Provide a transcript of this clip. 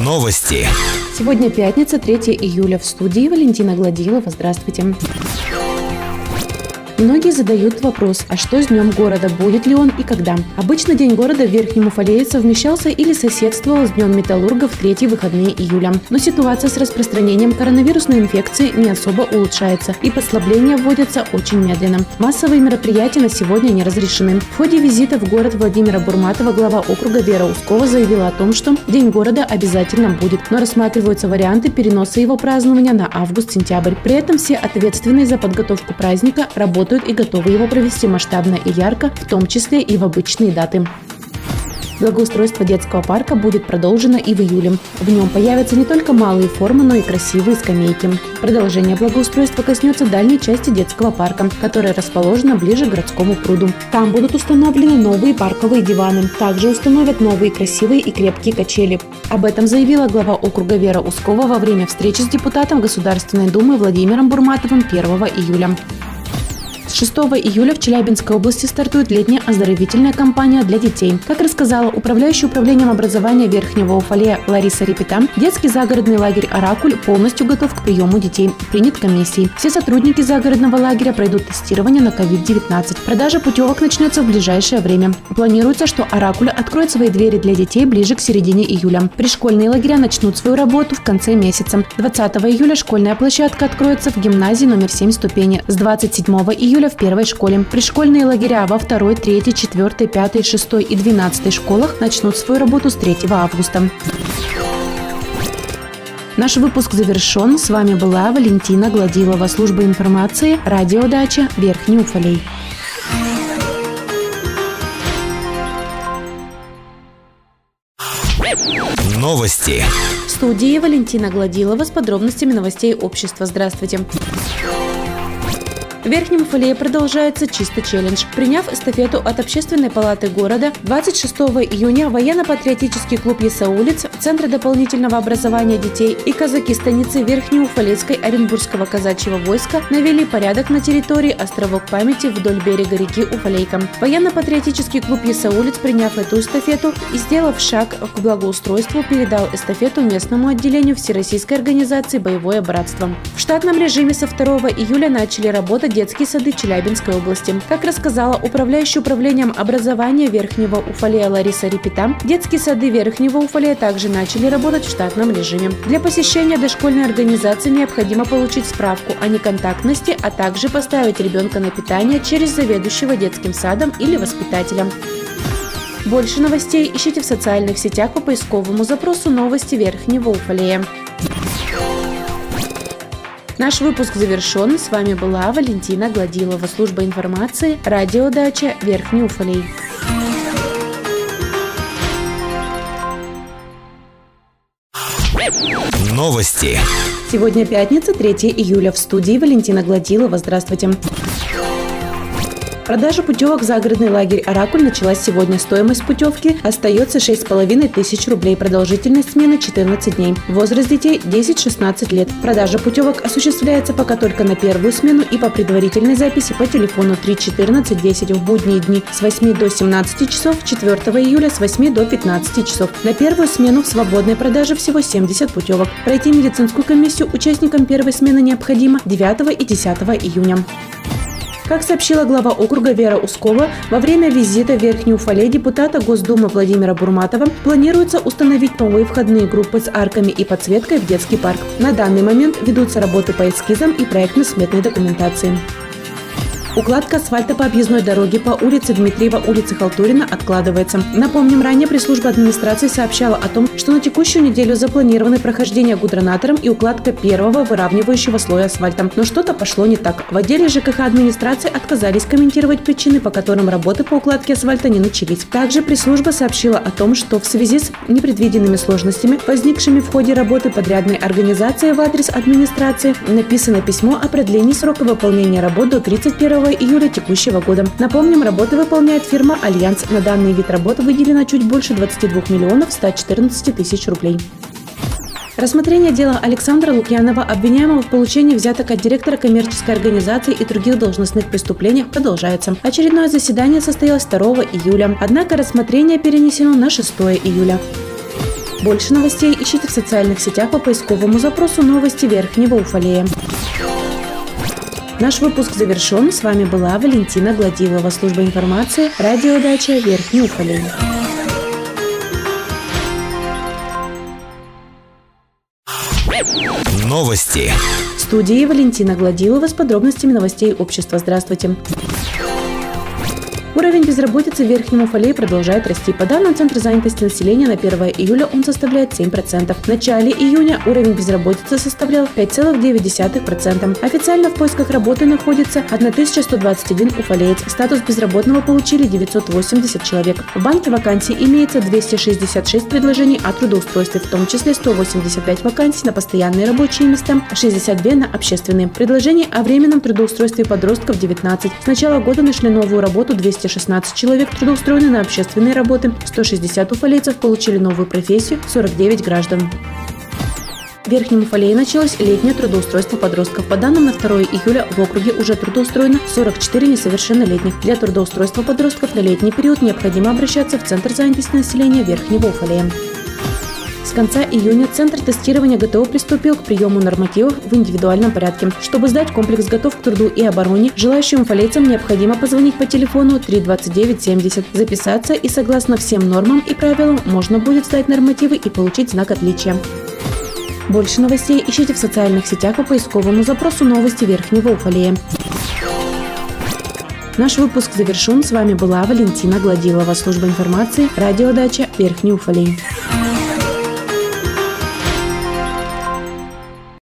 Новости. Сегодня пятница, 3 июля. В студии Валентина Гладилова. Здравствуйте. Многие задают вопрос, а что с Днем города, будет ли он и когда? Обычно День города в Верхнем Уфалее совмещался или соседствовал с Днем металлурга в третьи выходные июля. Но ситуация с распространением коронавирусной инфекции не особо улучшается, и послабления вводятся очень медленно. Массовые мероприятия на сегодня не разрешены. В ходе визита в город Владимира Бурматова глава округа Вера Ускова заявила о том, что День города обязательно будет, но рассматриваются варианты переноса его празднования на август-сентябрь. При этом все ответственные за подготовку праздника работают работают и готовы его провести масштабно и ярко, в том числе и в обычные даты. Благоустройство детского парка будет продолжено и в июле. В нем появятся не только малые формы, но и красивые скамейки. Продолжение благоустройства коснется дальней части детского парка, которая расположена ближе к городскому пруду. Там будут установлены новые парковые диваны. Также установят новые красивые и крепкие качели. Об этом заявила глава округа Вера Ускова во время встречи с депутатом Государственной Думы Владимиром Бурматовым 1 июля. С 6 июля в Челябинской области стартует летняя оздоровительная кампания для детей. Как рассказала управляющая управлением образования Верхнего Уфалея Лариса Репета, детский загородный лагерь «Оракуль» полностью готов к приему детей, принят комиссией. Все сотрудники загородного лагеря пройдут тестирование на COVID-19. Продажа путевок начнется в ближайшее время. Планируется, что «Оракуль» откроет свои двери для детей ближе к середине июля. Пришкольные лагеря начнут свою работу в конце месяца. 20 июля школьная площадка откроется в гимназии номер 7 ступени. С 27 июля июля в первой школе. Пришкольные лагеря во второй, третьей, четвертой, пятой, шестой и двенадцатой школах начнут свою работу с 3 августа. Наш выпуск завершен. С вами была Валентина Гладилова, служба информации, радиодача Верхний Уфалей. Новости. В студии Валентина Гладилова с подробностями новостей общества. Здравствуйте. Верхнем Уфалее продолжается «Чисто челлендж». Приняв эстафету от Общественной палаты города, 26 июня военно-патриотический клуб «Ясаулиц», Центр дополнительного образования детей и казаки станицы Верхнеуфалейской Оренбургского казачьего войска навели порядок на территории островок памяти вдоль берега реки Уфалейка. Военно-патриотический клуб «Ясаулиц», приняв эту эстафету и сделав шаг к благоустройству, передал эстафету местному отделению Всероссийской организации «Боевое братство». В штатном режиме со 2 июля начали работать детские сады Челябинской области. Как рассказала управляющая управлением образования Верхнего Уфалея Лариса Репета, детские сады Верхнего Уфалея также начали работать в штатном режиме. Для посещения дошкольной организации необходимо получить справку о неконтактности, а также поставить ребенка на питание через заведующего детским садом или воспитателя. Больше новостей ищите в социальных сетях по поисковому запросу «Новости Верхнего Уфалея». Наш выпуск завершен. С вами была Валентина Гладилова, служба информации, радиодача Верхний Уфалей. Новости. Сегодня пятница, 3 июля. В студии Валентина Гладилова. Здравствуйте. Продажа путевок в загородный лагерь «Оракуль» началась сегодня. Стоимость путевки остается 6,5 тысяч рублей. Продолжительность смены 14 дней. Возраст детей 10-16 лет. Продажа путевок осуществляется пока только на первую смену и по предварительной записи по телефону 31410 в будние дни с 8 до 17 часов, 4 июля с 8 до 15 часов. На первую смену в свободной продаже всего 70 путевок. Пройти медицинскую комиссию участникам первой смены необходимо 9 и 10 июня. Как сообщила глава округа Вера Ускова, во время визита в Верхний Уфалей депутата Госдумы Владимира Бурматова планируется установить новые входные группы с арками и подсветкой в детский парк. На данный момент ведутся работы по эскизам и проектно-сметной документации. Укладка асфальта по объездной дороге по улице Дмитриева, улице Халтурина откладывается. Напомним, ранее пресс-служба администрации сообщала о том, что на текущую неделю запланированы прохождение гудронатором и укладка первого выравнивающего слоя асфальта. Но что-то пошло не так. В отделе ЖКХ администрации отказались комментировать причины, по которым работы по укладке асфальта не начались. Также пресс-служба сообщила о том, что в связи с непредвиденными сложностями, возникшими в ходе работы подрядной организации в адрес администрации, написано письмо о продлении срока выполнения работ до 31 июля текущего года. Напомним, работы выполняет фирма «Альянс». На данный вид работы выделено чуть больше 22 миллионов 114 тысяч рублей. Рассмотрение дела Александра Лукьянова, обвиняемого в получении взяток от директора коммерческой организации и других должностных преступлениях, продолжается. Очередное заседание состоялось 2 июля, однако рассмотрение перенесено на 6 июля. Больше новостей ищите в социальных сетях по поисковому запросу «Новости Верхнего Уфалея». Наш выпуск завершен. С вами была Валентина Гладилова, служба информации, радиодача Верхний Уфалей. Новости. В студии Валентина Гладилова с подробностями новостей общества. Здравствуйте. Уровень безработицы в Верхнем Уфалее продолжает расти. По данным Центра занятости населения на 1 июля он составляет 7%. В начале июня уровень безработицы составлял 5,9%. Официально в поисках работы находится 1121 уфалеец. Статус безработного получили 980 человек. В банке вакансий имеется 266 предложений о трудоустройстве, в том числе 185 вакансий на постоянные рабочие места, 62 на общественные. Предложений о временном трудоустройстве подростков 19. С начала года нашли новую работу 200 216 человек трудоустроены на общественные работы, 160 уфалейцев получили новую профессию, 49 граждан. В Верхнем Уфалее началось летнее трудоустройство подростков. По данным на 2 июля в округе уже трудоустроено 44 несовершеннолетних. Для трудоустройства подростков на летний период необходимо обращаться в Центр занятости населения Верхнего Уфалея. С конца июня Центр тестирования ГТО приступил к приему нормативов в индивидуальном порядке. Чтобы сдать комплекс «Готов к труду и обороне», желающим фалейцам необходимо позвонить по телефону 32970, записаться и согласно всем нормам и правилам можно будет сдать нормативы и получить знак отличия. Больше новостей ищите в социальных сетях по поисковому запросу «Новости Верхнего Уфалея». Наш выпуск завершен. С вами была Валентина Гладилова, служба информации, радиодача Верхний Уфалей.